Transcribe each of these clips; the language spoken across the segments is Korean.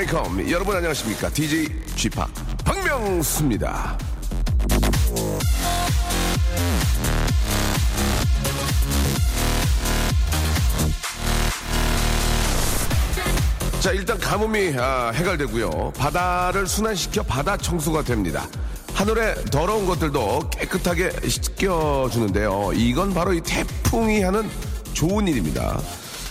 Welcome. 여러분 안녕하십니까? DJ G-Park 박명수입니다. 자 일단 가뭄이 아, 해결되고요. 바다를 순환시켜 바다 청소가 됩니다. 하늘에 더러운 것들도 깨끗하게 씻겨주는데요. 이건 바로 이 태풍이 하는 좋은 일입니다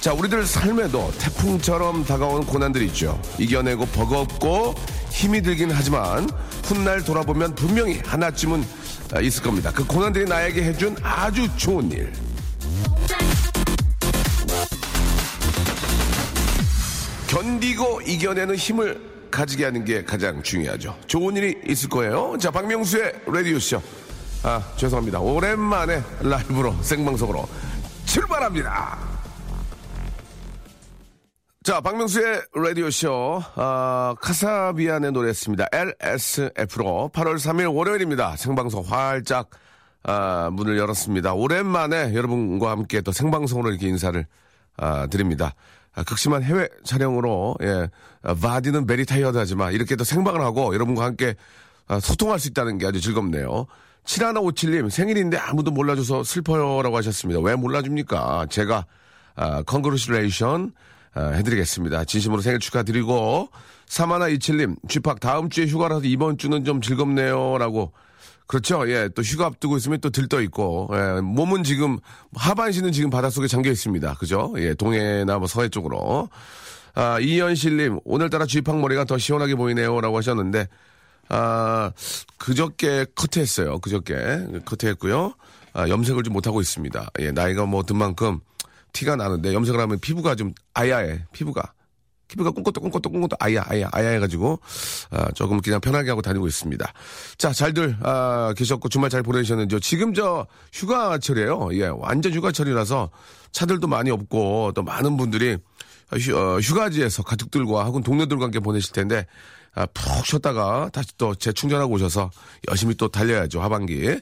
자, 우리들 삶에도 태풍처럼 다가오는 고난들이 있죠. 이겨내고 버겁고 힘이 들긴 하지만 훗날 돌아보면 분명히 하나쯤은 있을 겁니다. 그 고난들이 나에게 해준 아주 좋은 일. 견디고 이겨내는 힘을 가지게 하는 게 가장 중요하죠. 좋은 일이 있을 거예요. 자, 박명수의 라디오쇼. 아, 죄송합니다. 오랜만에 라이브로, 생방송으로 출발합니다. 자, 박명수의 라디오쇼, 아, 카사비안의 노래였습니다. LSF로 8월 3일 월요일입니다. 생방송 활짝, 아, 문을 열었습니다. 오랜만에 여러분과 함께 또 생방송으로 이렇게 인사를, 아, 드립니다. 아, 극심한 해외 촬영으로, 예, 아, body는 very tired 하지만 이렇게 또 생방을 하고 여러분과 함께 아, 소통할 수 있다는 게 아주 즐겁네요. 7157님, 생일인데 아무도 몰라줘서 슬퍼요라고 하셨습니다. 왜 몰라줍니까? 제가, 아, congratulation, 아, 해드리겠습니다. 진심으로 생일 축하드리고, 사마나 이칠님, G-Park 다음 주에 휴가라서 이번 주는 좀 즐겁네요. 라고. 그렇죠. 예, 또 휴가 앞두고 있으면 또 들떠 있고, 예, 몸은 지금, 하반신은 지금 바닷속에 잠겨 있습니다. 그죠? 예, 동해나 뭐 서해 쪽으로. 아, 이현실님, 오늘따라 G-Park 머리가 더 시원하게 보이네요. 라고 하셨는데, 아, 그저께 커트했어요. 그저께. 커트했고요. 아, 염색을 좀 못하고 있습니다. 예, 나이가 뭐 든 만큼, 티가 나는데 염색을 하면 피부가 좀 아야해 피부가 피부가 꽁꽁도 꽁꽁도 꽁꽁도 아야 아야 아야 해가지고 아, 조금 그냥 편하게 하고 다니고 있습니다. 자 잘들 아, 계셨고 주말 잘 보내셨는지요? 지금 저 휴가철이에요. 예 완전 휴가철이라서 차들도 많이 없고 또 많은 분들이 휴, 어, 휴가지에서 가족들과 혹은 동료들과 함께 보내실 텐데 아, 푹 쉬었다가 다시 또 재충전하고 오셔서 열심히 또 달려야죠 하반기.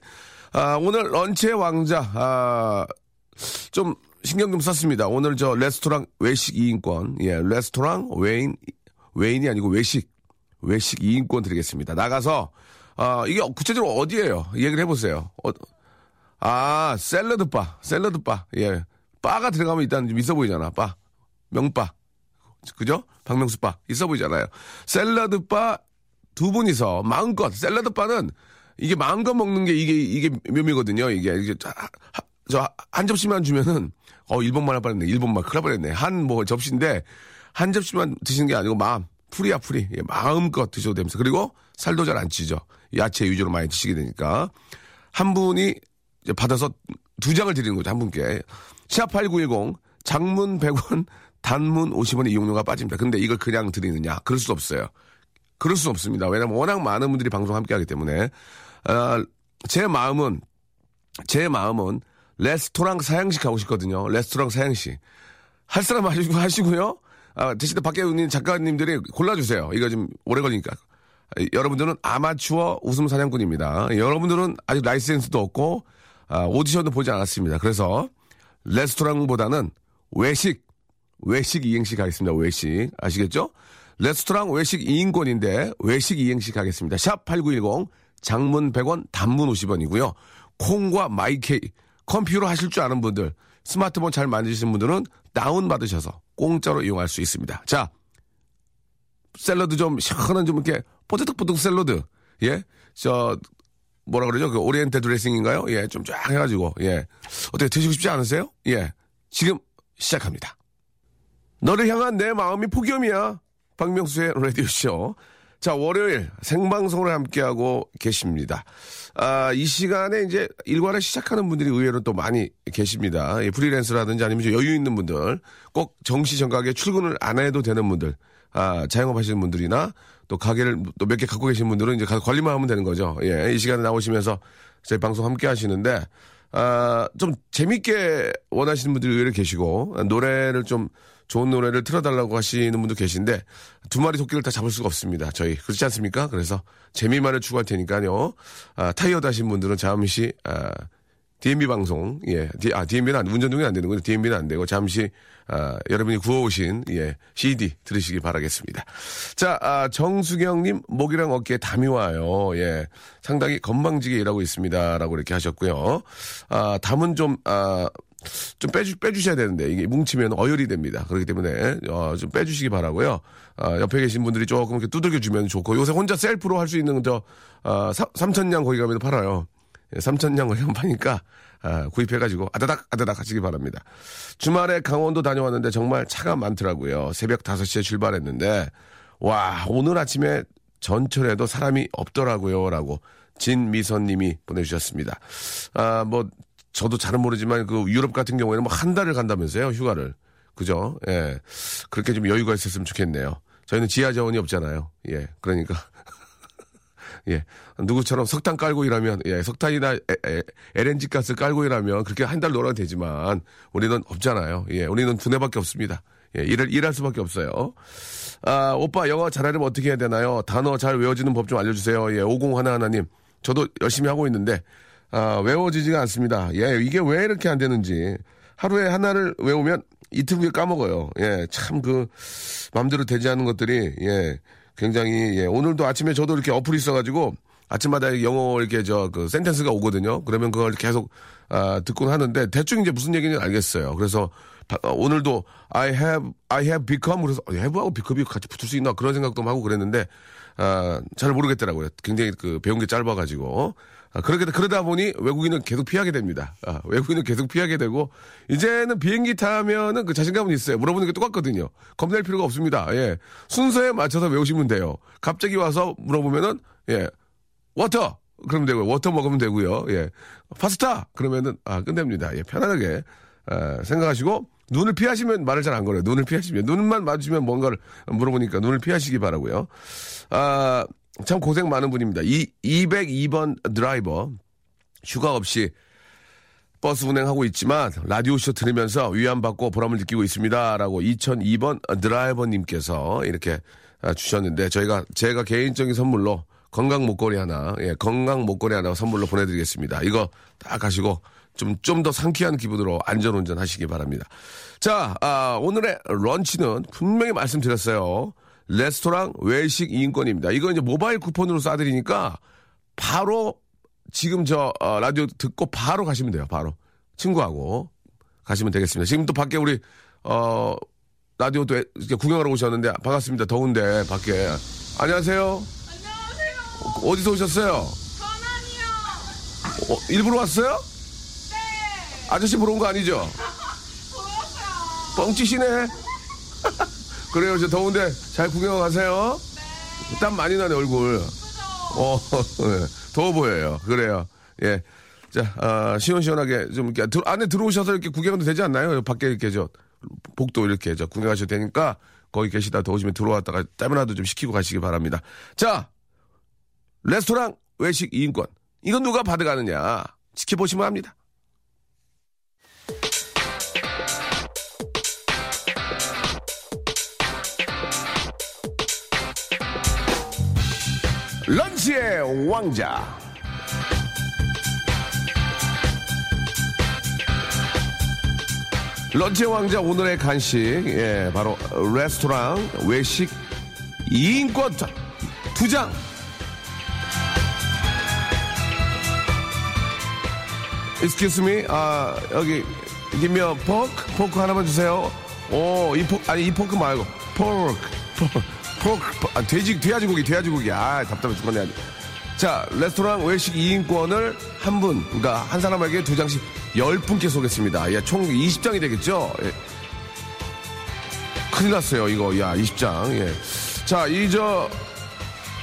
아, 오늘 런치의 왕자 아, 좀 신경 좀 썼습니다. 오늘 저 레스토랑 외식 2인권, 예, 레스토랑 외인, 외인이 아니고 외식, 외식 2인권 드리겠습니다. 나가서, 아, 이게 구체적으로 어디예요? 얘기를 해보세요. 어, 아, 샐러드 바, 샐러드 바, 예. 바가 들어가면 일단 좀 있어 보이잖아, 바. 명바. 그죠? 박명수 바. 있어 보이잖아요. 샐러드 바 두 분이서 마음껏, 샐러드 바는 이게 마음껏 먹는 게 이게, 이게 묘미거든요. 이게, 이게, 저, 한 접시만 주면은, 어, 일본말 할 뻔했네. 일본말. 큰일 날 뻔했네. 한 뭐 접시인데, 한 접시만 드시는 게 아니고, 마음. 풀이야, 풀이. 예, 마음껏 드셔도 됩니다. 그리고 살도 잘 안 찌죠. 야채 위주로 많이 드시게 되니까. 한 분이 받아서 두 장을 드리는 거죠. 한 분께. 샵8910, 장문 100원, 단문 50원의 이용료가 빠집니다. 근데 이걸 그냥 드리느냐? 그럴 수 없어요. 그럴 수 없습니다. 왜냐면 워낙 많은 분들이 방송 함께 하기 때문에. 어, 제 마음은, 제 마음은 레스토랑 사양식 하고 싶거든요. 레스토랑 사양식. 할 사람 하시고 하시고요. 아, 대신에 밖에 있는 작가님들이 골라주세요. 이거 좀 오래 걸리니까. 여러분들은 아마추어 웃음 사냥꾼입니다. 여러분들은 아직 라이센스도 없고 아, 오디션도 보지 않았습니다. 그래서 레스토랑보다는 외식, 외식 이행시 가겠습니다. 외식 아시겠죠? 레스토랑 외식 2인권인데 외식 이행시 가겠습니다. 샵 8910 장문 100원 단문 50원이고요. 콩과 마이케이 컴퓨터 하실 줄 아는 분들, 스마트폰 잘 만드시는 분들은 다운 받으셔서 공짜로 이용할 수 있습니다. 자, 샐러드 좀 시원한 좀 이렇게 뽀득뽀득 샐러드. 예? 저, 뭐라 그러죠? 그 오리엔테 드레싱인가요? 예, 좀 쫙 해가지고, 예. 어떻게 드시고 싶지 않으세요? 예. 지금 시작합니다. 너를 향한 내 마음이 폭염이야. 박명수의 라디오쇼. 자, 월요일 생방송을 함께하고 계십니다. 아, 이 시간에 이제 일과를 시작하는 분들이 의외로 또 많이 계십니다. 프리랜서라든지 아니면 여유 있는 분들, 꼭 정시 정각에 출근을 안 해도 되는 분들, 아, 자영업 하시는 분들이나 또 가게를 또 몇 개 갖고 계신 분들은 이제 관리만 하면 되는 거죠. 예, 이 시간에 나오시면서 저희 방송 함께 하시는데, 아, 좀 재밌게 원하시는 분들이 의외로 계시고, 노래를 좀 좋은 노래를 틀어달라고 하시는 분도 계신데 두 마리 토끼를 다 잡을 수가 없습니다. 저희 그렇지 않습니까? 그래서 재미만을 추구할 테니까요. 아, 타이어 다신 분들은 잠시 아, DMB 방송, 예, D, 아, DMB는 안, 운전 중에 안 되는군요. DMB는 안 되고, 잠시, 아, 여러분이 구워오신, 예, CD 들으시기 바라겠습니다. 자, 아, 정수경님, 목이랑 어깨에 담이 와요. 예, 상당히 건방지게 일하고 있습니다. 라고 이렇게 하셨고요. 아, 담은 좀, 아, 좀 빼주, 빼주셔야 되는데, 이게 뭉치면 어혈이 됩니다. 그렇기 때문에, 어, 좀 빼주시기 바라고요 아, 옆에 계신 분들이 조금 이렇게 두들겨주면 좋고, 요새 혼자 셀프로 할 수 있는 저, 아, 삼천냥 거기 가면 팔아요. 3천냥을 형 파니까 아, 구입해가지고 아다닥 아다닥 하시기 바랍니다. 주말에 강원도 다녀왔는데 정말 차가 많더라고요. 새벽 5시에 출발했는데 와 오늘 아침에 전철에도 사람이 없더라고요 라고 진미선님이 보내주셨습니다. 아 뭐 저도 잘은 모르지만 그 유럽 같은 경우에는 뭐 한 달을 간다면서요 휴가를 그죠? 예 그렇게 좀 여유가 있었으면 좋겠네요. 저희는 지하 자원이 없잖아요. 예 그러니까 예. 누구처럼 석탄 깔고 일하면, 예, 석탄이나 에, 에, LNG 가스 깔고 일하면 그렇게 한 달 놀아도 되지만, 우리는 없잖아요. 예, 우리는 두뇌밖에 없습니다. 예, 일을, 일할 수밖에 없어요. 아, 오빠 영어 잘하려면 어떻게 해야 되나요? 단어 잘 외워지는 법 좀 알려주세요. 예, 50하나 하나님. 저도 열심히 하고 있는데, 아, 외워지지가 않습니다. 예, 이게 왜 이렇게 안 되는지. 하루에 하나를 외우면 이틀 후에 까먹어요. 예, 참 그, 마음대로 되지 않은 것들이, 예, 굉장히 예, 오늘도 아침에 저도 이렇게 어플이 있어가지고 아침마다 영어 이렇게 저 그 센텐스가 오거든요. 그러면 그걸 계속 아, 듣곤 하는데 대충 이제 무슨 얘기인지 알겠어요. 그래서 어, 오늘도 I have I have become 그래서 have하고 become이 같이 붙을 수 있나 그런 생각도 하고 그랬는데 아, 잘 모르겠더라고요. 굉장히 그 배운 게 짧아가지고 아, 그렇게 그러다 보니 외국인은 계속 피하게 됩니다. 아, 외국인은 계속 피하게 되고 이제는 비행기 타면은 그 자신감은 있어요. 물어보는 게 똑같거든요. 겁낼 필요가 없습니다. 예, 순서에 맞춰서 외우시면 돼요. 갑자기 와서 물어보면은 예, water 그러면 되고요. water 먹으면 되고요. 예, 파스타 그러면은 아 끝냅니다. 예, 편안하게 아, 생각하시고 눈을 피하시면 말을 잘 안 걸어요. 눈을 피하시면 눈만 맞으면 뭔가를 물어보니까 눈을 피하시기 바라고요. 아. 참 고생 많은 분입니다. 이 202번 드라이버 휴가 없이 버스 운행하고 있지만 라디오 쇼 들으면서 위안받고 보람을 느끼고 있습니다라고 2002번 드라이버님께서 이렇게 아, 주셨는데 저희가 제가 개인적인 선물로 건강 목걸이 하나 예 건강 목걸이 하나 선물로 보내드리겠습니다. 이거 딱 가시고 좀 좀 더 상쾌한 기분으로 안전 운전 하시기 바랍니다. 자 아, 오늘의 런치는 분명히 말씀드렸어요. 레스토랑 외식 이인권입니다. 이거 이제 모바일 쿠폰으로 쏴드리니까 바로 지금 저 어, 라디오 듣고 바로 가시면 돼요. 바로 친구하고 가시면 되겠습니다. 지금 또 밖에 우리 어 라디오도 이렇게 구경하러 오셨는데 반갑습니다. 더운데 밖에 안녕하세요. 안녕하세요. 어디서 오셨어요? 전환이요. 어, 일부러 왔어요? 네. 아저씨 보러 온 거 아니죠? 뻥치시네. 그래요. 저 더운데 잘 구경 가세요. 땀 많이 나네 얼굴. 어, 네. 더워 보여요. 그래요. 예. 자, 아, 시원시원하게 좀 이렇게 들, 안에 들어오셔서 이렇게 구경도 되지 않나요? 밖에 이렇게 저 복도 이렇게 저 구경하셔도 되니까 거기 계시다 더우시면 들어왔다가 땀이라도 좀 식히고 가시기 바랍니다. 자, 레스토랑 외식 2인권. 이건 누가 받아가느냐? 지켜보시면 합니다. 런치의 왕자. 런치의 왕자 오늘의 간식, 예, 바로 레스토랑 외식 2인권 두 장. Excuse me, 아, 여기, give me 포크? 포크 하나만 주세요. 오, 이 포크, 아니, 이 포크 말고, pork, pork, 아, 돼지, 돼지고기, 돼지고기. 아, 답답해 죽겠네. 자, 레스토랑 외식 2인권을 한 분, 그러니까 한 사람에게 두 장씩 10분께 쏘겠습니다. 야, 총 20장이 되겠죠? 예. 큰일 났어요, 이거. 야, 20장. 예. 자, 이, 저,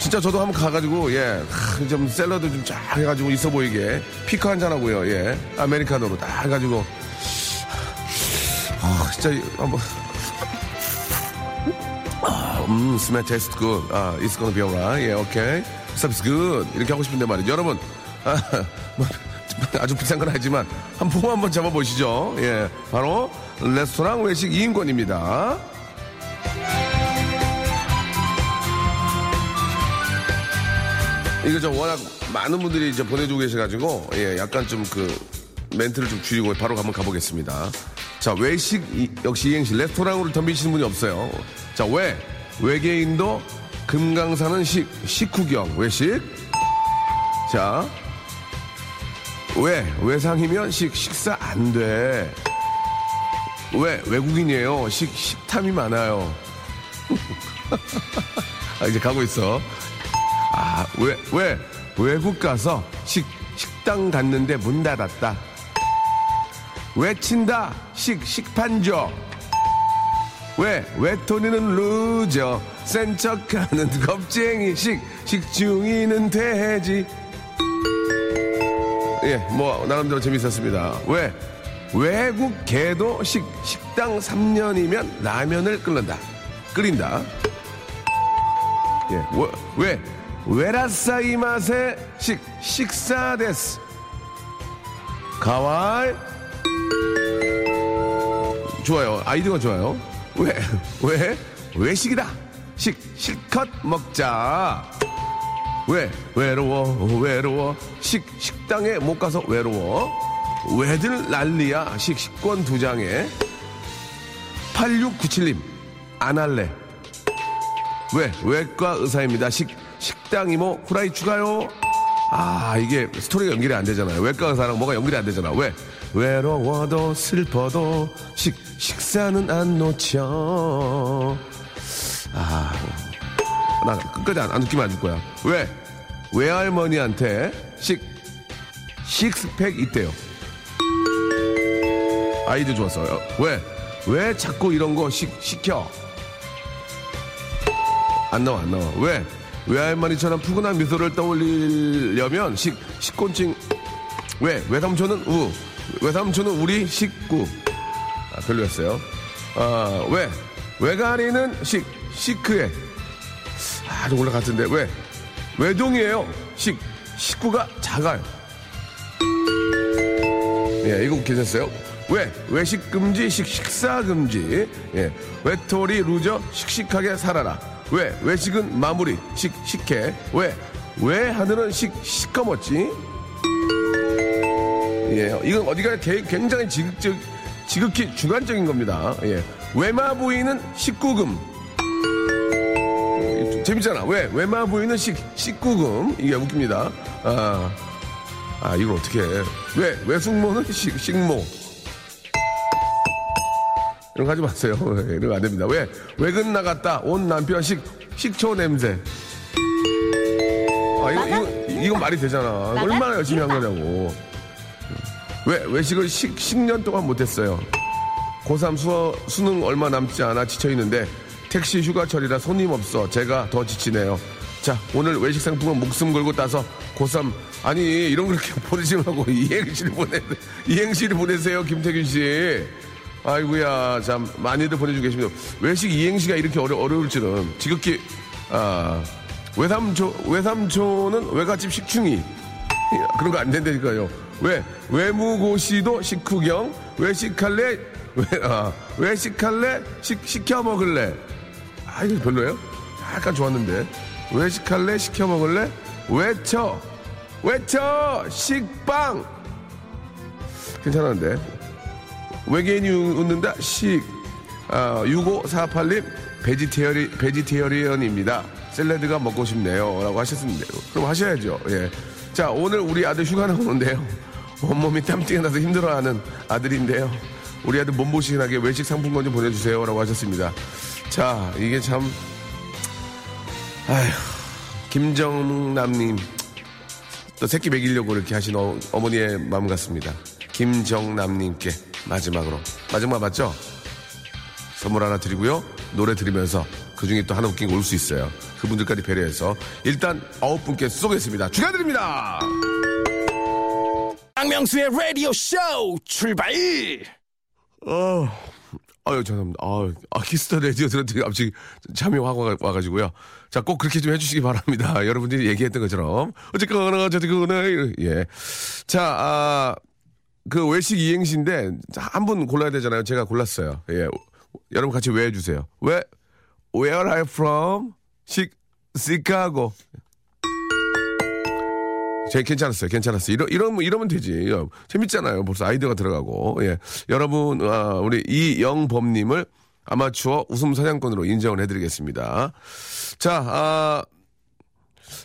진짜 저도 한번 가가지고, 예, 하, 좀 샐러드 좀 쫙 해가지고 있어 보이게. 피크 한잔 하고요, 예. 아메리카노로 딱 해가지고. 아, 진짜, 이- 한번. 아, 음, smell tastes good. 아, it's gonna be alright. 예, 오케이. Stuff's good. 이렇게 하고 싶은데 말이죠. 여러분, 아, 뭐, 아주 비싼 건 아니지만 한번 한번 잡아보시죠. 예, 바로 레스토랑 외식 2인권입니다. 이거 좀 워낙 많은 분들이 이제 보내주고 계셔가지고 예, 약간 좀 그 멘트를 좀 줄이고 바로 한번 가보겠습니다. 자 외식 이- 역시 이행시 레스토랑으로 덤비시는 분이 없어요. 자 왜 외계인도 금강산은 식 식후경 외식 자 왜? 외상이면 식, 식사 안 돼. 왜? 외국인이에요. 식, 식탐이 많아요. 아, 이제 가고 있어. 아, 왜, 왜? 외국 가서 식, 식당 갔는데 문 닫았다. 외친다. 식, 식판죠. 왜? 외톨이는 loser. 센 척하는 겁쟁이. 식, 식중이는 돼지. 예, 뭐 나름대로 재밌었습니다. 왜? 외국 개도 식 식당 3년이면 라면을 끓는다. 끓인다. 예, 왜? 왜? 외라사이 맛의 식 식사 데스. 가와이. 좋아요. 아이디어가 좋아요. 왜? 왜? 외식이다. 식 실컷 먹자. 왜? 외로워, 외로워. 식, 식당에 못 가서 외로워. 왜들 난리야. 식, 식권 두 장에. 8697님, 안 할래. 왜? 외과 의사입니다. 식, 식당 이모, 후라이 추가요. 아, 이게 스토리가 연결이 안 되잖아요. 외과 의사랑 뭐가 연결이 안 되잖아. 왜? 외로워도 슬퍼도 식, 식사는 안 놓쳐. 아, 나 끝까지 안, 안 웃기면 안줄 거야. 왜? 외할머니한테 식, 식스팩 있대요. 아이도 좋았어요. 왜? 왜 자꾸 이런 거 시, 시켜? 안 나와, 안 나와. 왜? 외할머니처럼 푸근한 미소를 떠올리려면 식, 식곤증. 왜? 외삼촌은 우. 외삼촌은 우리 식구. 아, 별로였어요. 아, 왜? 외가리는 식, 시크해. 아, 좀 올라갔던데. 왜? 외동이에요. 식, 식구가 작아요. 예, 이거 괜찮았어요. 왜? 외식 금지, 식, 식사 금지. 예. 외톨이 loser, 씩씩하게 살아라. 왜? 외식은 마무리, 식, 식해. 왜? 왜 하늘은 식, 시커멓지? 예, 이건 어디가 개- 굉장히 지극적, 지극히 주관적인 겁니다. 예. 외마 부인은 식구금. 예, 재밌잖아. 왜? 외마 부인은 식, 식구금. 이게 웃깁니다. 아, 아, 이걸 어떻게 해. 왜? 외숙모는 식, 식모. 이런 거 하지 마세요. 예, 이런 거 안 됩니다. 왜? 외근 나갔다. 온 남편 식, 식초 냄새. 아, 이거, 이거, 이건 말이 되잖아. 얼마나 열심히 한 거냐고. 왜, 외식을 10, 10년 동안 못했어요. 고3 수어, 수능 얼마 남지 않아 지쳐있는데 택시 휴가철이라 손님 없어. 제가 더 지치네요. 자, 오늘 외식 상품은 목숨 걸고 따서 고3, 아니, 이런 거 이렇게 보내지 말고 이행시를 보내, 이행시를 보내세요, 김태균 씨. 아이고야, 참, 많이들 보내주고 계십니다. 외식 이행시가 이렇게 어려, 어려울 줄은 지극히, 아, 외삼촌, 외삼촌은 외갓집 식충이. 그런 거 안 된다니까요. 왜? 외무고시도 식후경, 외식할래, 왜, 아, 외식할래, 식, 시켜 먹을래. 아, 이거 별로예요? 약간 좋았는데. 외식할래, 시켜 먹을래, 외쳐, 외쳐, 식빵! 괜찮았는데. 외계인이 웃는다, 식. 아, 6548님, 베지테어리, 베지테어리언입니다. 샐러드가 먹고 싶네요. 라고 하셨는데요. 그럼 하셔야죠. 예. 자, 오늘 우리 아들 휴가 나오는데요. 온몸이 땀띠가 나서 힘들어하는 아들인데요. 우리 아들 몸보신하게 외식 상품권 좀 보내주세요. 라고 하셨습니다. 자, 이게 참, 아휴, 김정남님. 또 새끼 먹이려고 이렇게 하신 어, 어머니의 마음 같습니다. 김정남님께 마지막으로. 마지막 맞죠? 선물 하나 드리고요. 노래 들으면서 그 중에 또 하나 웃긴 거올수 있어요. 그분들까지 배려해서 일단 아홉 분께 쏘겠습니다. 축하드립니다. 박명수의 라디오 쇼 출발! 어, 아유, 죄송합니다. 아, 아 키스터 라디오 들었더니 갑자기 잠이 확 와- 와가지고요. 자, 꼭 그렇게 좀 해주시기 바랍니다. 여러분들이 얘기했던 것처럼. 어쨌거나, 어쨌거나, 예. 자, 아, 그 외식 이행시인데 한 분 골라야 되잖아요. 제가 골랐어요. 예. 여러분 같이 외워주세요. 왜, where are you from? 시, 시카고. 제 괜찮았어요. 괜찮았어요. 이러, 이러면, 이러면 되지. 재밌잖아요. 벌써 아이디어가 들어가고. 예. 여러분, 아, 우리 이영범님을 아마추어 웃음 사냥꾼으로 인정을 해드리겠습니다. 자, 아,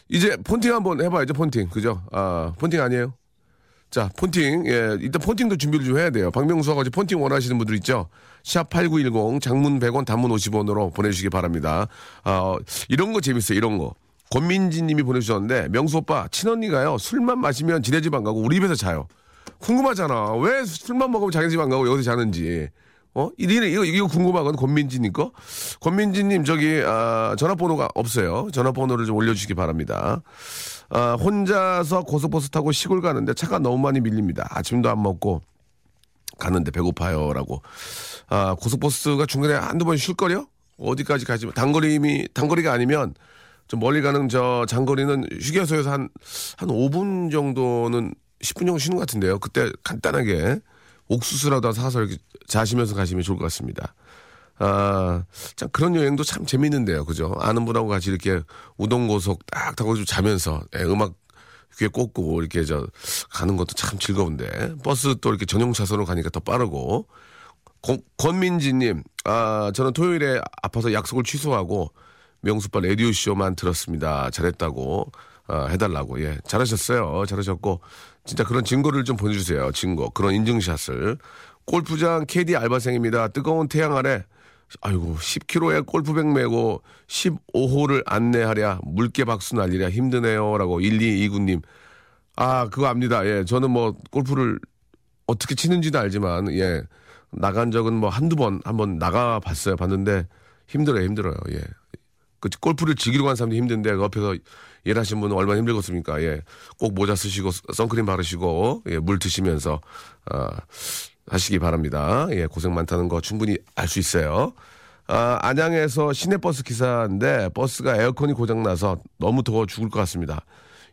이제 폰팅 한번 해봐야죠. 폰팅. 그죠? 아, 폰팅 아니에요? 자, 폰팅. 예, 일단 폰팅도 준비를 좀 해야 돼요. 박명수가 어제 폰팅 원하시는 분들 있죠? 샵8910 장문 100원 단문 50원으로 보내주시기 바랍니다. 아, 이런 거 재밌어요. 이런 거. 권민지 님이 보내주셨는데 명수 오빠 친언니가요. 술만 마시면 지네 집 안 가고 우리 집에서 자요. 궁금하잖아. 왜 술만 먹으면 자기 집 안 가고 여기서 자는지. 어? 이거, 이거, 이거 궁금하거든, 권민지님 거. 권민지님, 저기, 아, 전화번호가 없어요. 전화번호를 좀 올려주시기 바랍니다. 아, 혼자서 고속버스 타고 시골 가는데 차가 너무 많이 밀립니다. 아침도 안 먹고 가는데 배고파요라고. 아, 고속버스가 중간에 한두 번 쉴 거려? 어디까지 가지? 단거리미 단거리가 아니면 좀 멀리 가는 저 장거리는 휴게소에서 한, 한 5분 정도는 10분 정도 쉬는 것 같은데요. 그때 간단하게 옥수수라도 사서 이렇게 자시면서 가시면 좋을 것 같습니다. 아, 참 그런 여행도 참 재밌는데요. 그죠? 아는 분하고 같이 이렇게 우동고속 딱 타고 좀 자면서 예, 음악 귀에 꽂고 이렇게 저 가는 것도 참 즐거운데 버스 또 이렇게 전용 차선으로 가니까 더 빠르고 권- 권민지님, 아, 저는 토요일에 아파서 약속을 취소하고 명수빠 라디오 쇼만 들었습니다. 잘했다고, 아, 해달라고. 예. 잘하셨어요. 잘하셨고, 진짜 그런 증거를 좀 보내주세요. 증거. 그런 인증샷을. 골프장 KD 알바생입니다. 뜨거운 태양 아래, 아이고, 10km에 골프백 메고 15호를 안내하랴, 물개 박수 날리랴 힘드네요. 라고 1229님. 아, 그거 압니다. 예. 저는 뭐, 골프를 어떻게 치는지도 알지만 예 나간 적은 뭐 한두 번 한번 나가 봤어요 봤는데 힘들어요 힘들어요 예 그 골프를 즐기러 간 사람도 힘든데 그 옆에서 일하신 분은 얼마나 힘들겠습니까 예꼭 모자 쓰시고 선크림 바르시고 예 물 드시면서 아 하시기 바랍니다 예 고생 많다는 거 충분히 알 수 있어요 아 안양에서 시내버스 기사인데 버스가 에어컨이 고장나서 너무 더워 죽을 것 같습니다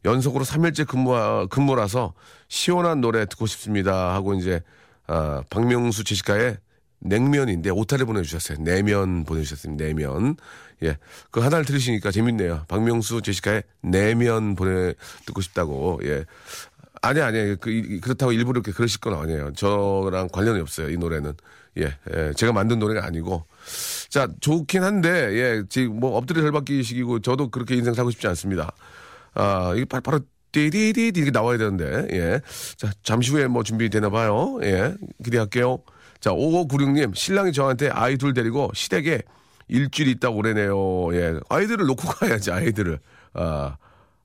연속으로 3일째 근무, 근무라서 시원한 노래 듣고 싶습니다. 하고 이제, 아, 박명수 제시카의 냉면인데 오타를 보내주셨어요. 내면 보내주셨습니다. 내면. 예. 그 하나를 들으시니까 재밌네요. 박명수 제시카의 내면 보내, 듣고 싶다고. 예. 아니, 아니, 그, 이- 그렇다고 일부러 이렇게 그러실 건 아니에요. 저랑 관련이 없어요. 이 노래는. 예, 예. 제가 만든 노래가 아니고. 자, 좋긴 한데, 예. 지금 뭐 엎드려 절받기식이고 저도 그렇게 인생 살고 싶지 않습니다. 아, 이게 바로, 바로 띠디디디 이렇게 나와야 되는데, 예. 자, 잠시 후에 뭐 준비되나 봐요. 예. 기대할게요. 자, 5596님, 신랑이 저한테 아이 둘 데리고 시댁에 일주일 있다 오래네요. 예. 아이들을 놓고 가야지, 아이들을. 아,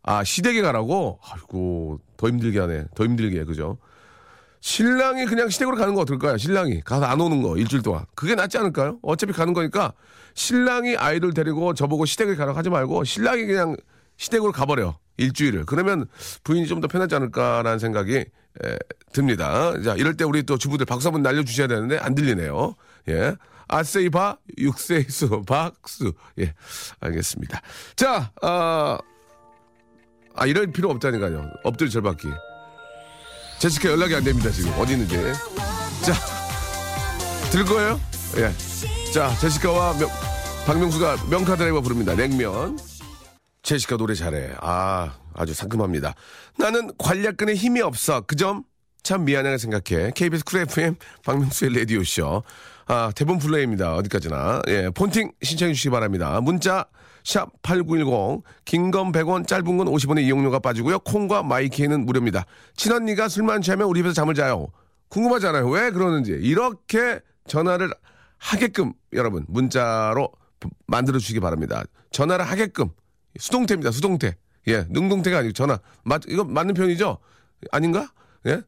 아, 시댁에 가라고? 아이고, 더 힘들게 하네. 더 힘들게, 그죠? 신랑이 그냥 시댁으로 가는 거 어떨까요? 신랑이 가서 안 오는 거 일주일 동안 그게 낫지 않을까요? 어차피 가는 거니까 신랑이 아이들 데리고 저보고 시댁을 가라고 하지 말고 신랑이 그냥 시댁으로 가버려 일주일을 그러면 부인이 좀 더 편하지 않을까라는 생각이 에, 듭니다. 자 이럴 때 우리 또 주부들 박수 한번 날려주셔야 되는데 안 들리네요. 예. 아세이바 육세이수 박수 예 알겠습니다. 자 아, 아 이럴 필요 없다니까요. 엎드려 절받기. 제시카 연락이 안 됩니다, 지금. 어디 있는지. 자, 들 거예요? 예. 자, 제시카와 명- 박명수가 명카 드라이버 부릅니다. 냉면. 제시카 노래 잘해. 아, 아주 상큼합니다. 나는 괄약근에 힘이 없어. 그 점 참 미안하게 생각해. KBS 쿨 FM 박명수의 라디오쇼. 아, 대본 플레이입니다. 어디까지나. 예, 폰팅 신청해 주시기 바랍니다. 문자 샵 8910 긴 건 100원 짧은 건 50원의 이용료가 빠지고요. 콩과 마이케이는 무료입니다. 친언니가 술만 취하면 우리 집에서 잠을 자요. 궁금하잖아요. 왜 그러는지. 이렇게 전화를 하게끔 여러분 문자로 만들어 주시기 바랍니다. 전화를 하게끔 수동태입니다. 수동태. 예, 능동태가 아니고 전화. 맞 이거 맞는 표현이죠? 아닌가? 예?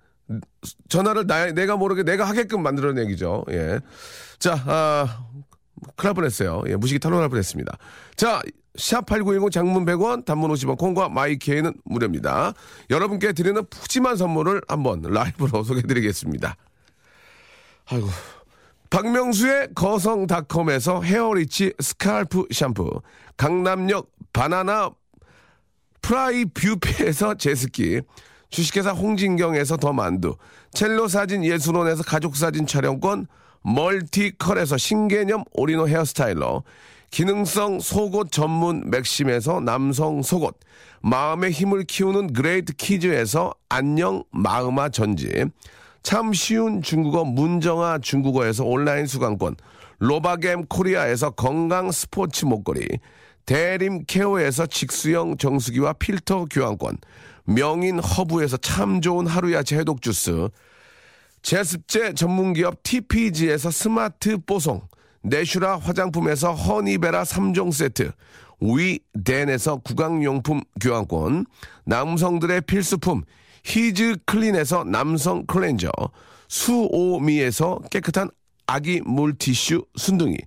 전화를 나, 내가 모르게 내가 하게끔 만들어낸 얘기죠. 예. 자, 아, 큰일 날 뻔했어요. 예, 무식이 탄원할 뻔했습니다. 자, 샵8910 장문 100원, 단문 50원, 콩과 마이케이는 무료입니다. 여러분께 드리는 푸짐한 선물을 한번 라이브로 소개해드리겠습니다. 아이고, 박명수의 거성닷컴에서 헤어리치 scalp 샴푸, 강남역 바나나 프라이 뷰페에서 제스키, 주식회사 홍진경에서 더 만두, 첼로 사진 예술원에서 가족 사진 촬영권, 멀티컬에서 신개념 오리노 헤어스타일러, 기능성 속옷 전문 맥심에서 남성 속옷, 마음의 힘을 키우는 그레이트 키즈에서 안녕 마음아 전집, 참 쉬운 중국어 문정아 중국어에서 온라인 수강권, 로바겜 코리아에서 건강 스포츠 목걸이, 대림 케어에서 직수형 정수기와 필터 교환권, 명인 허브에서 참 좋은 하루 야채 해독 주스, 제습제 전문기업 TPG에서 스마트 뽀송, 내슈라 화장품에서 허니베라 3종 세트, 위덴에서 구강용품 교환권, 남성들의 필수품 히즈 클린에서 남성 클렌저, 수오미에서 깨끗한 아기 물티슈 순둥이,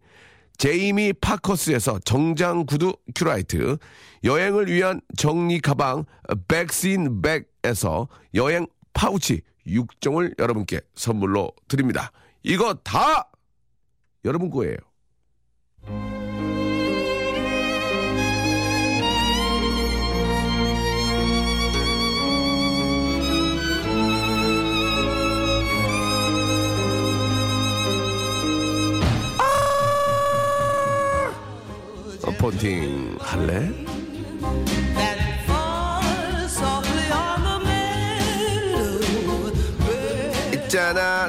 제이미 파커스에서 정장 구두 큐라이트, 여행을 위한 정리 가방 백스인백에서 여행 파우치 6종을 여러분께 선물로 드립니다. 이거 다 여러분 거예요. 어, 폰팅 할래?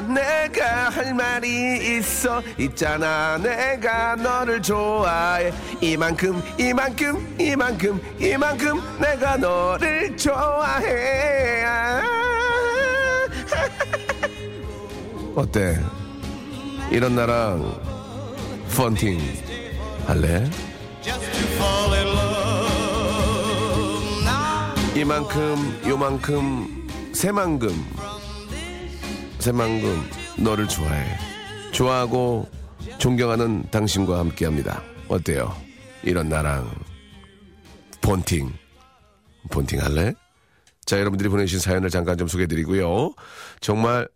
내가 할 말이 있어 있잖아 내가 너를 좋아해 이만큼 이만큼 이만큼 이만큼 내가 너를 좋아해 아. 어때 이런 나랑 펀팅 할래? 이만큼 요만큼 새만큼 새만큼 너를 좋아해. 좋아하고 존경하는 당신과 함께 합니다. 어때요? 이런 나랑. 폰팅. 폰팅 할래? 자 여러분들이 보내주신 사연을 잠깐 좀 소개해 드리고요. 정말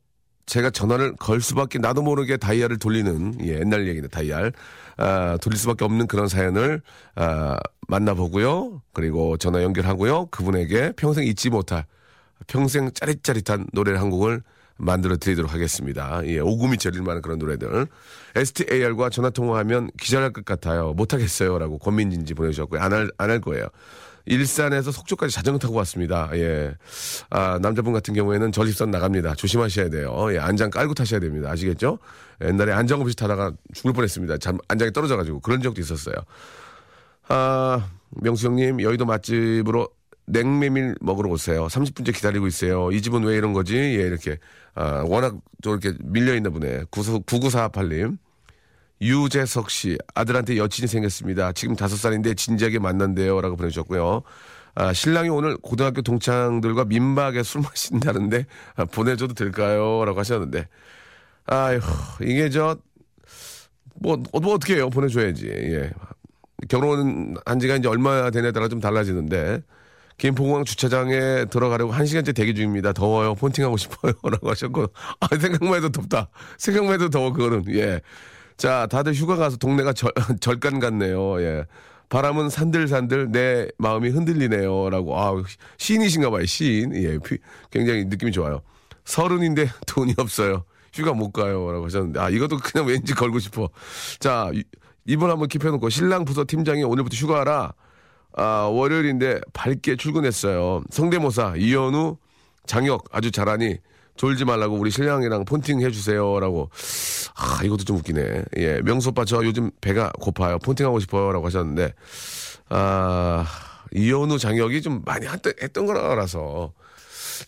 제가 전화를 걸 수밖에 나도 모르게 다이얼을 돌리는 예, 옛날 얘기다 다이얼. 아, 돌릴 수밖에 없는 그런 사연을 아, 만나보고요. 그리고 전화 연결하고요. 그분에게 평생 잊지 못할 평생 짜릿짜릿한 노래를 한 곡을 만들어 드리도록 하겠습니다. 예, 오금이 저릴 만한 그런 노래들. STAR과 전화 통화하면 기절할 것 같아요. 못하겠어요. 라고 권민진지 보내주셨고요. 안 할, 안 할 거예요. 일산에서 속초까지 자전거 타고 왔습니다. 예. 아, 남자분 같은 경우에는 전립선 나갑니다. 조심하셔야 돼요. 예, 안장 깔고 타셔야 됩니다. 아시겠죠? 옛날에 안장 없이 타다가 죽을 뻔 했습니다. 잠, 안장이 떨어져가지고 그런 적도 있었어요. 아, 명수 형님, 여의도 맛집으로 냉메밀 먹으러 오세요. 30분째 기다리고 있어요. 이 집은 왜 이런 거지? 예, 이렇게, 아, 워낙 좀 이렇게 밀려있나 보네. 9948님. 유재석 씨, 아들한테 여친이 생겼습니다. 지금 다섯 살인데 진지하게 만난대요. 라고 보내주셨고요. 아, 신랑이 오늘 고등학교 동창들과 민박에 술 마신다는데, 아, 보내줘도 될까요? 라고 하셨는데, 아휴, 이게 저, 뭐, 어, 뭐 어떻게 해요? 보내줘야지. 예. 결혼 한 지가 이제 얼마 되냐에 따라 좀 달라지는데, 김포공항 주차장에 들어가려고 한 시간째 대기 중입니다. 더워요. 폰팅하고 싶어요. 라고 하셨고, 아, 생각만 해도 덥다. 생각만 해도 더워, 그거는. 예. 자, 다들 휴가 가서 동네가 절, 절간 같네요. 예. 바람은 산들산들 내 마음이 흔들리네요. 라고, 아, 시인이신가 봐요. 시인. 예. 피- 굉장히 느낌이 좋아요. 서른인데 돈이 없어요. 휴가 못 가요. 라고 하셨는데, 아, 이것도 그냥 왠지 걸고 싶어. 자, 이- 이번 한번 킵해놓고 신랑 부서 팀장이 오늘부터 휴가하라. 아, 월요일인데 밝게 출근했어요. 성대모사, 이현우, 장혁 아주 잘하니 졸지 말라고 우리 신랑이랑 폰팅 해주세요. 라고. 아, 이것도 좀 웃기네. 예, 명수 오빠 저 요즘 배가 고파요. 폰팅하고 싶어요. 라고 하셨는데, 아, 이현우, 장혁이 좀 많이 했던, 했던 거라서.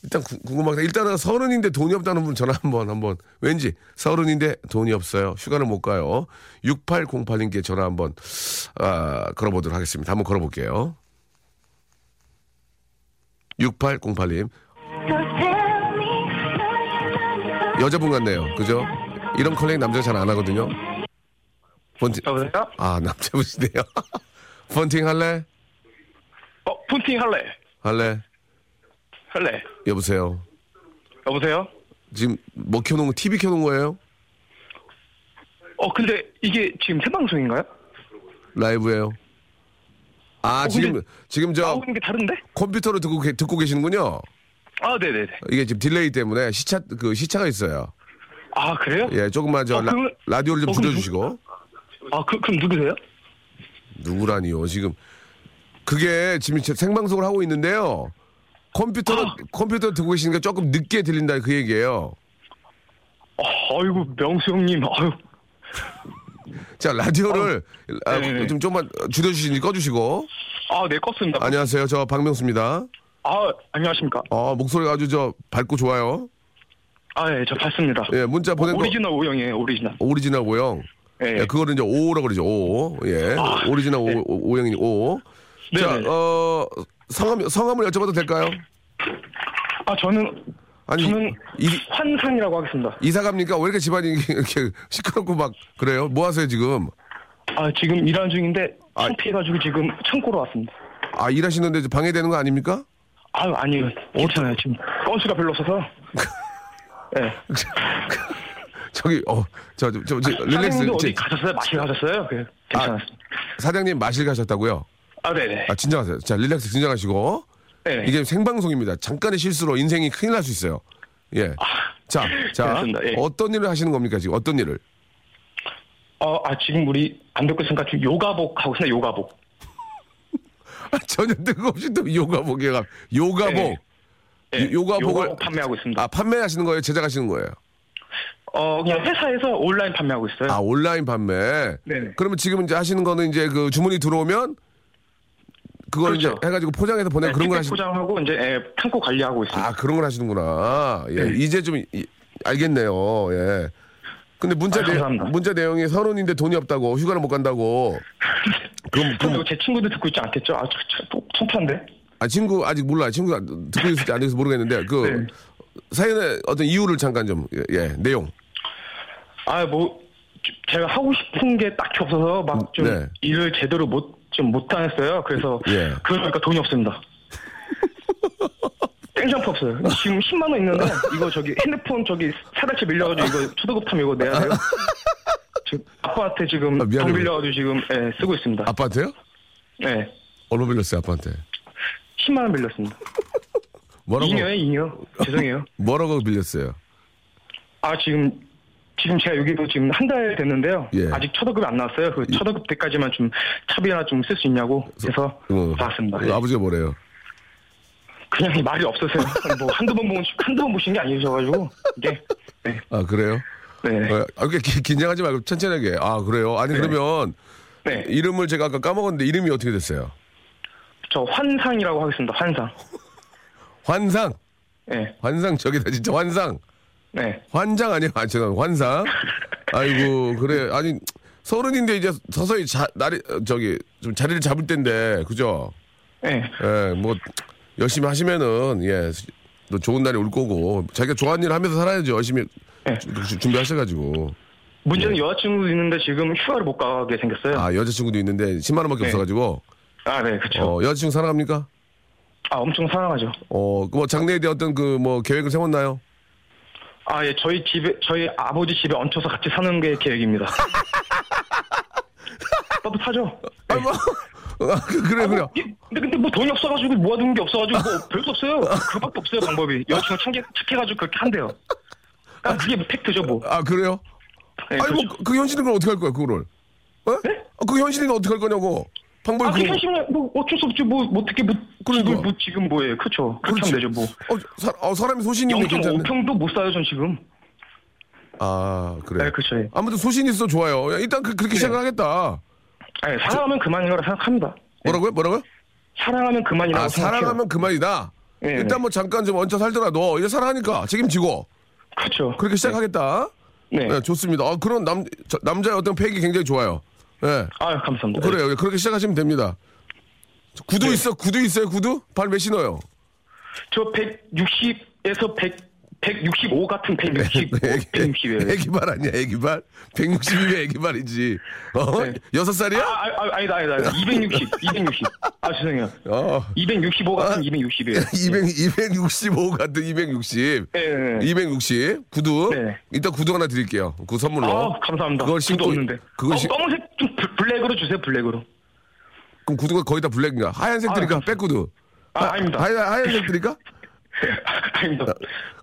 일단 구- 궁금하다. 일단은 서른인데 돈이 없다는 분 전화 한번 한번 왠지 서른인데 돈이 없어요. 휴가를 못 가요. 6808님께 전화 한번 아, 걸어보도록 하겠습니다. 한번 걸어볼게요. 6808님 여자분 같네요. 그죠? 이런 컬렉 남자가 잘안 하거든요. 여보세요? 아 남자분이네요. 폰팅 할래? 어, 폰팅 할래? 할래? 할래? 여보세요. 여보세요? 지금 뭐 켜놓은 거 TV 켜놓은 거예요? 어, 근데 이게 지금 생방송인가요? 라이브예요. 아, 어, 지금, 지금 저 나오는 게 다른데? 컴퓨터로 듣고, 계- 듣고 계시는군요. 아, 네네네. 이게 지금 딜레이 때문에 시차, 그 시차가 있어요. 아, 그래요? 예, 조금만 저 어, 그러면- 라, 디오를좀 어, 그럼 줄여주시고. 아, 그, 그럼 누구세요? 누구라니요, 지금. 그게 지금 제 생방송을 하고 있는데요. 컴퓨터로, 아. 컴퓨터 듣고 계시니까 조금 늦게 들린다 그 얘기예요. 어, 아이고, 명수 형님, 아유. 자, 라디오를 아, 네네네. 좀 조금만 줄여주시니 꺼주시고. 아, 네, 껐습니다. 안녕하세요. 저 박명수입니다. 아, 안녕하십니까. 어, 목소리가 아주 저 밝고 좋아요. 아, 예, 저 봤습니다. 예, 문자 보낸 거 오리지널 오형이에요, 오리지널. 오리지널 오형. 예. 예, 그거를 이제 오라고 그러죠. 오. 예. 아, 오리지널 네. 오, 오, 오형이 오. 자. 어, 성함, 성함을 여쭤봐도 될까요? 아, 저는, 아니, 저는 이, 환상이라고 하겠습니다. 이사 갑니까? 왜 이렇게 집안이 이렇게 시끄럽고 막 그래요? 뭐 하세요, 지금? 아, 지금 일하는 중인데, 아. 창피해가지고 지금 창고로 왔습니다. 아, 일하시는데 방해되는 거 아닙니까? 아유, 아니요. 괜찮아요. 지금 건수가 별로 없어서. 예. 저기, 어, 저, 저, 저, 저 릴렉스. 어디 제- 가셨어요? 마실 가셨어요? 그 괜찮았습니다. 사장님 마실 가셨다고요? 아, 네네. 아, 진정하세요. 자, 릴렉스 진정하시고. 네. 이게 생방송입니다. 잠깐의 실수로 인생이 큰일 날 수 있어요. 예. 자, 자, 그렇습니다. 예. 어떤 일을 하시는 겁니까, 지금? 어떤 일을? 어, 아, 지금 우리 안 듣고 있으니까 지금 요가복 하고 있어요, 요가복. 아, 전혀 뜬금없이 또 요가복에 가, 요가복. 네. 예, 요- 요가복을- 요가복 판매하고 있습니다. 아, 판매하시는 거예요? 제작하시는 거예요? 어, 그냥 회사에서 온라인 판매하고 있어요. 아, 온라인 판매. 네네. 그러면 지금 이제 하시는 거는 이제 그 주문이 들어오면 그걸 그렇죠. 이제 해가지고 포장해서 보내 네, 그런 걸 하시 포장하고 이제 예, 창고 관리하고 있습니다. 아, 그런 걸 하시는구나. 예. 네. 이제 좀 이- 알겠네요. 예. 근데 문자 아, 내. 문자 내용이 서른인데 돈이 없다고 휴가를 못 간다고. 그럼 그럼 이거 제 친구들 듣고 있지 않겠죠? 아, 창피한데? 아 친구 아직 몰라요. 친구가 듣고 있을지 안 듣을지 모르겠는데 그 네. 사연의 어떤 이유를 잠깐 좀 예, 예, 내용. 아, 뭐, 저- 제가 하고 싶은 게 딱히 없어서 막좀 네. 일을 제대로 못, 좀 못하겠어요. 그래서, 예. 그러니까 돈이 없습니다. 땡장프 없어요. 지금 10만 원 있는데, 이거 저기 핸드폰 저기 사달치 밀려가지고 이거 초등급 타면 이거 내야 돼요. 지금 아빠한테 지금 아. 돈 빌려가지고 지금 예, 쓰고 있습니다. 아빠한테요? 네. 얼마 빌렸어요 아빠한테? 10만 원 빌렸습니다. 뭐라고? 잉여에 잉여. 죄송해요. 뭐라고 빌렸어요? 아, 지금, 지금 제가 여기도 지금 한 달 됐는데요. 예. 아직 첫 월급이 안 나왔어요. 그첫 월급 때까지만 좀 차비 하나 좀 쓸 수 있냐고 해서 어, 나왔습니다. 그 예. 아버지가 뭐래요? 그냥 말이 없으세요. 뭐 한두 번 본, 한두 번 보신 게 아니셔가지고, 이게. 네. 아 그래요? 네. 어, 아, 그게 기- 긴장하지 말고 천천히 하게. 아 그래요? 아니 그러면 네. 이름을 제가 아까 까먹었는데 이름이 어떻게 됐어요? 저 환상이라고 하겠습니다. 환상. 환상. 네. 환상 저기다 진짜 환상. 네. 환장 아니야? 아, 죄송 환상. 아이고 그래 아니 서른인데 이제 서서히 자, 날이 어, 저기 좀 자리를 잡을 때인데 그죠? 네. 예, 뭐 열심히 하시면은 예, 또 좋은 날이 올 거고 자기가 좋아하는 일 하면서 살아야죠. 열심히 네. 주- 준비하셔가지고 문제는 여자친구도 있는데 지금 휴가를 못 가게 생겼어요. 아, 아 여자친구도 있는데 10만 원 밖에 네. 없어가지고 네, 그쵸. 어, 여자친구 사랑합니까? 아, 엄청 사랑하죠. 어, 그 뭐 장래에 대한 어떤 그 뭐 계획을 세웠나요? 아, 예, 저희 집에, 저희 아버지 집에 얹혀서 같이 사는 게 계획입니다. 따뜻하죠? 아, 뭐, 아, 그래, 그래. 예, 근데, 근데 뭐 돈이 없어가지고 모아두는 게 없어가지고 뭐 별거 없어요. 그거밖에 없어요, 방법이. 여자친구 착해, 착해가지고 그렇게 한대요. 아, 그게 뭐 팩트죠, 뭐. 아, 그래요? 네, 아니, 그렇죠. 뭐, 그 현실인 걸 어떻게 할 거야, 그거를? 어? 네? 아, 그 현실인 걸 어떻게 할 거냐고. 방법이 아, 그 그거. 현실은 뭐 어쩔 수 없지, 뭐, 뭐 어떻게, 뭐, 그러니까. 집을 뭐 지금 뭐해. 그쵸. 그렇게 되죠, 뭐. 어, 사, 어, 사람이 소신이 있네, 괜찮네. 0.5평도 못 사요, 전 지금. 아, 그래. 네, 그쵸. 예. 아무튼 소신 있어 좋아요. 야, 일단 그, 그렇게 시작을 하겠다. 아니, 사랑하면 그만이라고 생각합니다. 뭐라고요? 뭐라고요? 사랑하면 그만이라고 아, 생각해요. 사랑하면 그만이다. 네, 일단 뭐 잠깐 좀 얹혀 살더라도 이제 사랑하니까 책임지고 그렇죠. 그렇게 시작하겠다. 네. 네, 좋습니다. 아, 그런 남 저, 남자의 어떤 팩이 굉장히 좋아요. 예. 아, 감사합니다. 그래요. 그렇게 시작하시면 됩니다. 구두 네. 있어? 구두 있어요? 구두? 발 몇 신어요? 저 160에서 100, 165 같은 165, 160이에요. 애기발 아니야, 애기발? 160이면 애기발이지. 어? 네. 여섯 살이야? 아, 아, 아, 아니다, 아니다, 아니다. 260, 260. 아, 죄송해요. 어. 265 같은 아. 260이에요. 200, 265 같은 260. 네, 네, 네. 260. 구두. 네. 이따 구두 하나 드릴게요. 그 선물로. 아, 감사합니다. 그걸 신고, 없는데. 그걸 어, 신, 검은색 좀 블- 블랙으로 주세요, 블랙으로. 그럼 구두가 거의 다 블랙인가? 하얀색 아, 드릴까? 감사합니다. 백구두. 아, 아닙니다. 하얀, 하얀색 드릴까? 아닙니다.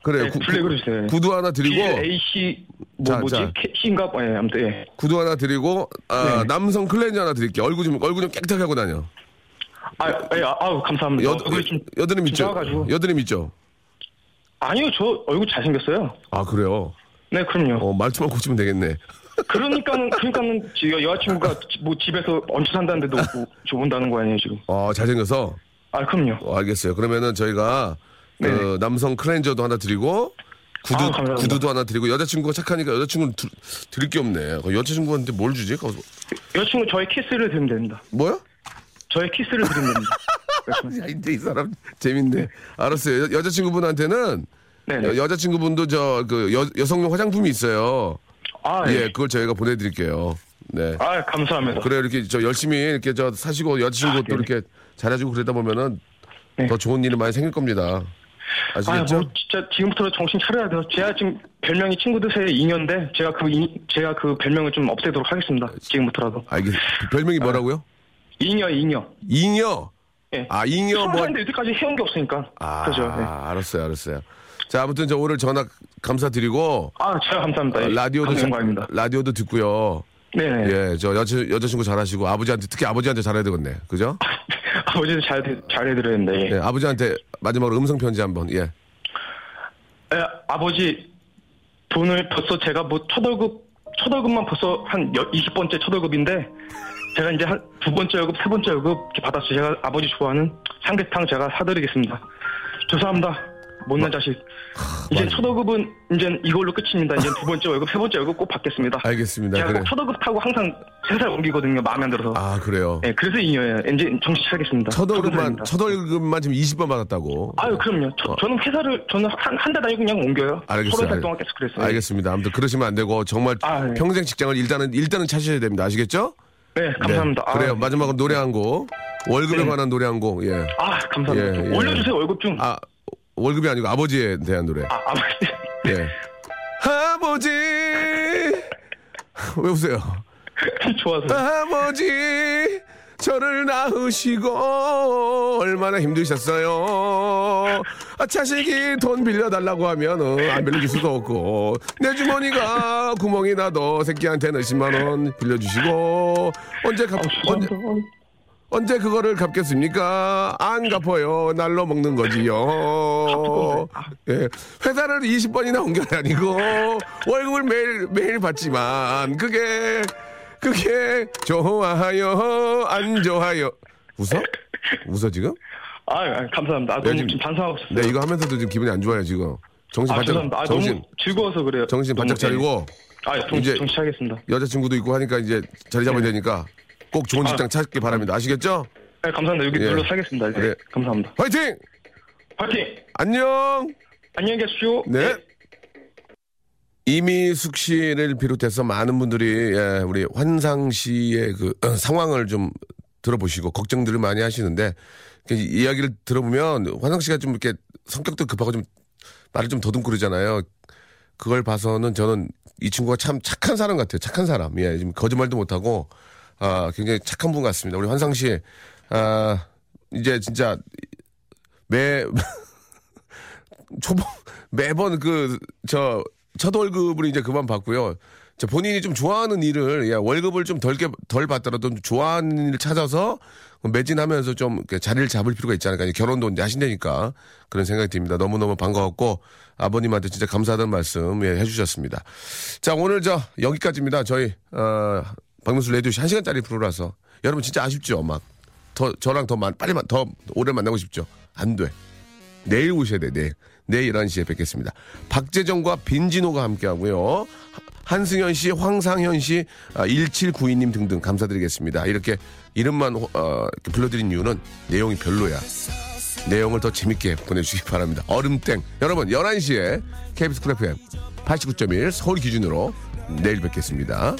그래요. 네, 구- 블랙으로 주세요. 구두 하나 드리고. AC, 뭐, 자, 뭐지? 자. 씨인가? 예, 아무튼, 예. 구두 하나 드리고 아, 네. 남성 클렌저 하나 드릴게요. 얼굴 좀 얼굴 좀 깨끗하게 하고 다녀. 아, 예, 아, 아우, 감사합니다. 여, 좀, 여드름 좀 있죠? 작아가지고. 여드름 있죠? 아니요, 저 얼굴 잘생겼어요. 아 그래요. 네, 그럼요. 어 말투만 고치면 되겠네. 그러니까는, 그러니까는, 지- 여자친구가 지- 뭐 집에서 얹혀 산다는데도 뭐 좋은다는 거 아니에요, 지금. 어 잘생겨서. 아, 그럼요. 어, 알겠어요. 그러면은 저희가 그 네. 남성 클렌저도 하나 드리고 구두 아. 구두도 하나 드리고 여자친구가 착하니까 여자친구는 드, 드릴 게 없네. 그 여자친구한테 뭘 주지? 그, 여자친구 저의 키스를 드리면 됩니다. 뭐야? 저의 키스를 드리면 됩니다. 야, 이제 이 사람 재밌네. 알았어요. 여, 여자친구분한테는 네네. 여, 여자친구분도 저 그 여성용 화장품이 있어요. 아, 예, 예. 그걸 저희가 보내드릴게요. 네. 아, 감사합니다. 그래 이렇게 저 열심히 이렇게 저 사시고 여자친구 아, 또. 이렇게 잘해주고 그러다 보면은 네. 더 좋은 일이 많이 생길 겁니다. 아, 아시겠죠? 뭐 진짜 지금부터 정신 차려야 돼요. 제가 지금 별명이 친구들 사이에 잉여인데 제가 그 이- 제가 그 별명을 좀 없애도록 하겠습니다. 지금부터라도. 알겠. 별명이 뭐라고요? 잉여, 잉여. 잉여. 예. 아 잉여 뭐. 사는데 여태까지 해온 게 없으니까. 아, 그죠. 네. 알았어요, 알았어요. 자, 아무튼 저 오늘 전화 감사드리고 아, 제가 감사합니다. 어, 예. 라디오도 자-. 라디오도 듣고요. 네네. 예, 저 여자 여자친구 잘하시고 아버지한테 특히 아버지한테 잘해야 되겠네. 그죠? 아버지도 잘 잘해드려야 되는데. 예. 예, 아버지한테 마지막으로 음성 편지 한번. 예. 예, 아버지 돈을 벌써 제가 뭐 첫월급 첫월급만 벌써 한 20번째 첫월급인데 제가 이제 한 두 번째 월급 세 번째 월급 받았어요. 제가 아버지 좋아하는 삼계탕 제가 사드리겠습니다. 죄송합니다. 못난 자식. 이제. 첫월급은 이제 이걸로 끝입니다. 이제 두 번째 월급 세 번째 월급 꼭 받겠습니다. 알겠습니다. 제가 그래. 꼭 첫월급 타고 항상 세살 옮기거든요. 마음에 안 들어서. 아, 그래요. 네, 그래서 이녀예요. 이제 정신 차리겠습니다. 첫 월급만 감사합니다. 첫 월급만 지금 20번 받았다고. 아유 그럼요. 저, 어. 저는 회사를 저는 한한달 다니고 그냥 옮겨요. 알겠어요. 서른 달 알- 동안 계속 그랬어요. 알겠습니다. 아무튼 그러시면 안 되고 정말 아, 네. 평생 직장을 일단은 일단은 찾으셔야 됩니다. 아시겠죠? 네, 감사합니다. 네. 아, 그래요. 마지막으로 노래 한 곡. 월급에 네. 관한 노래 한 곡. 예. 아, 감사합니다. 예, 좀 예. 올려주세요, 월급 좀. 아, 아, 월급이 아니고 아버지에 대한 노래. 아버지. 예. 아버지. 왜 웃어요? 좋아서. 아버지 저를 낳으시고 얼마나 힘드셨어요. 아, 자식이 돈 빌려달라고 하면은 안 빌려줄 수도 없고 내 주머니가 구멍이 나도 새끼한테는 10만 원 빌려주시고 언제 갚 언제 죄송합니다. 언제 그거를 갚겠습니까? 안 갚아요. 날로 먹는 거지요. 예. 회사를 20번이나 옮겨 다니고 월급을 매일 매일 받지만 그게 그게 좋아요 안 좋아요. 웃어? 웃어 지금? 아, 아, 감사합니다. 아, 네, 너무 지금- 반성하고 있어요. 네 이거 하면서도 지금 기분이 안 좋아요 지금. 정신 아, 바짝 죄송합니다. 아, 정신 즐거워서 그래요. 정신 바짝 차리고 예. 아, 정, 이제- 정신 차리겠습니다. 여자친구도 있고 하니까 이제 자리 잡아야 네. 되니까 꼭 좋은 직장 찾기 바랍니다. 아시겠죠? 네, 감사합니다. 여기 예. 눌러 사겠습니다. 이제. 네. 감사합니다. 화이팅! 파이팅! 안녕! 안녕히 계십시오. 네. 이미숙 씨를 비롯해서 많은 분들이 예, 우리 환상 씨의 그 어, 상황을 좀 들어보시고 걱정들을 많이 하시는데 그 이야기를 들어보면 환상 씨가 좀 이렇게 성격도 급하고 좀 말을 좀 더듬거리잖아요. 그걸 봐서는 저는 이 친구가 참 착한 사람 같아요. 착한 사람. 예, 지금 거짓말도 못하고 아 굉장히 착한 분 같습니다. 우리 환상 씨, 아 이제 진짜 매 초봉 매번 그 저 첫 월급을 이제 그만 받고요. 저 본인이 좀 좋아하는 일을 야, 월급을 좀 덜게 덜 받더라도 좀 좋아하는 일을 찾아서 매진하면서 좀 자리를 잡을 필요가 있지 않을까. 결혼도 이제 하신다니까 그런 생각이 듭니다. 너무 너무 반가웠고 아버님한테 진짜 감사하다는 말씀 예, 해주셨습니다. 자 오늘 저 여기까지입니다. 저희 어, 박명수 레디오 한 시간짜리 프로라서 여러분 진짜 아쉽죠. 막 더 저랑 더 많, 빨리 만- 더 오래 만나고 싶죠. 안 돼. 내일 오셔야 돼, 내일. 내일 11시에 뵙겠습니다. 박재정과 빈진호가 함께하고요. 한승현 씨, 황상현 씨, 아, 1792님 등등 감사드리겠습니다. 이렇게 이름만 어, 불러드린 이유는 내용이 별로야. 내용을 더 재밌게 보내주시기 바랍니다. 얼음땡. 여러분, 11시에 KBS 쿨 FM 89.1 서울 기준으로 내일 뵙겠습니다.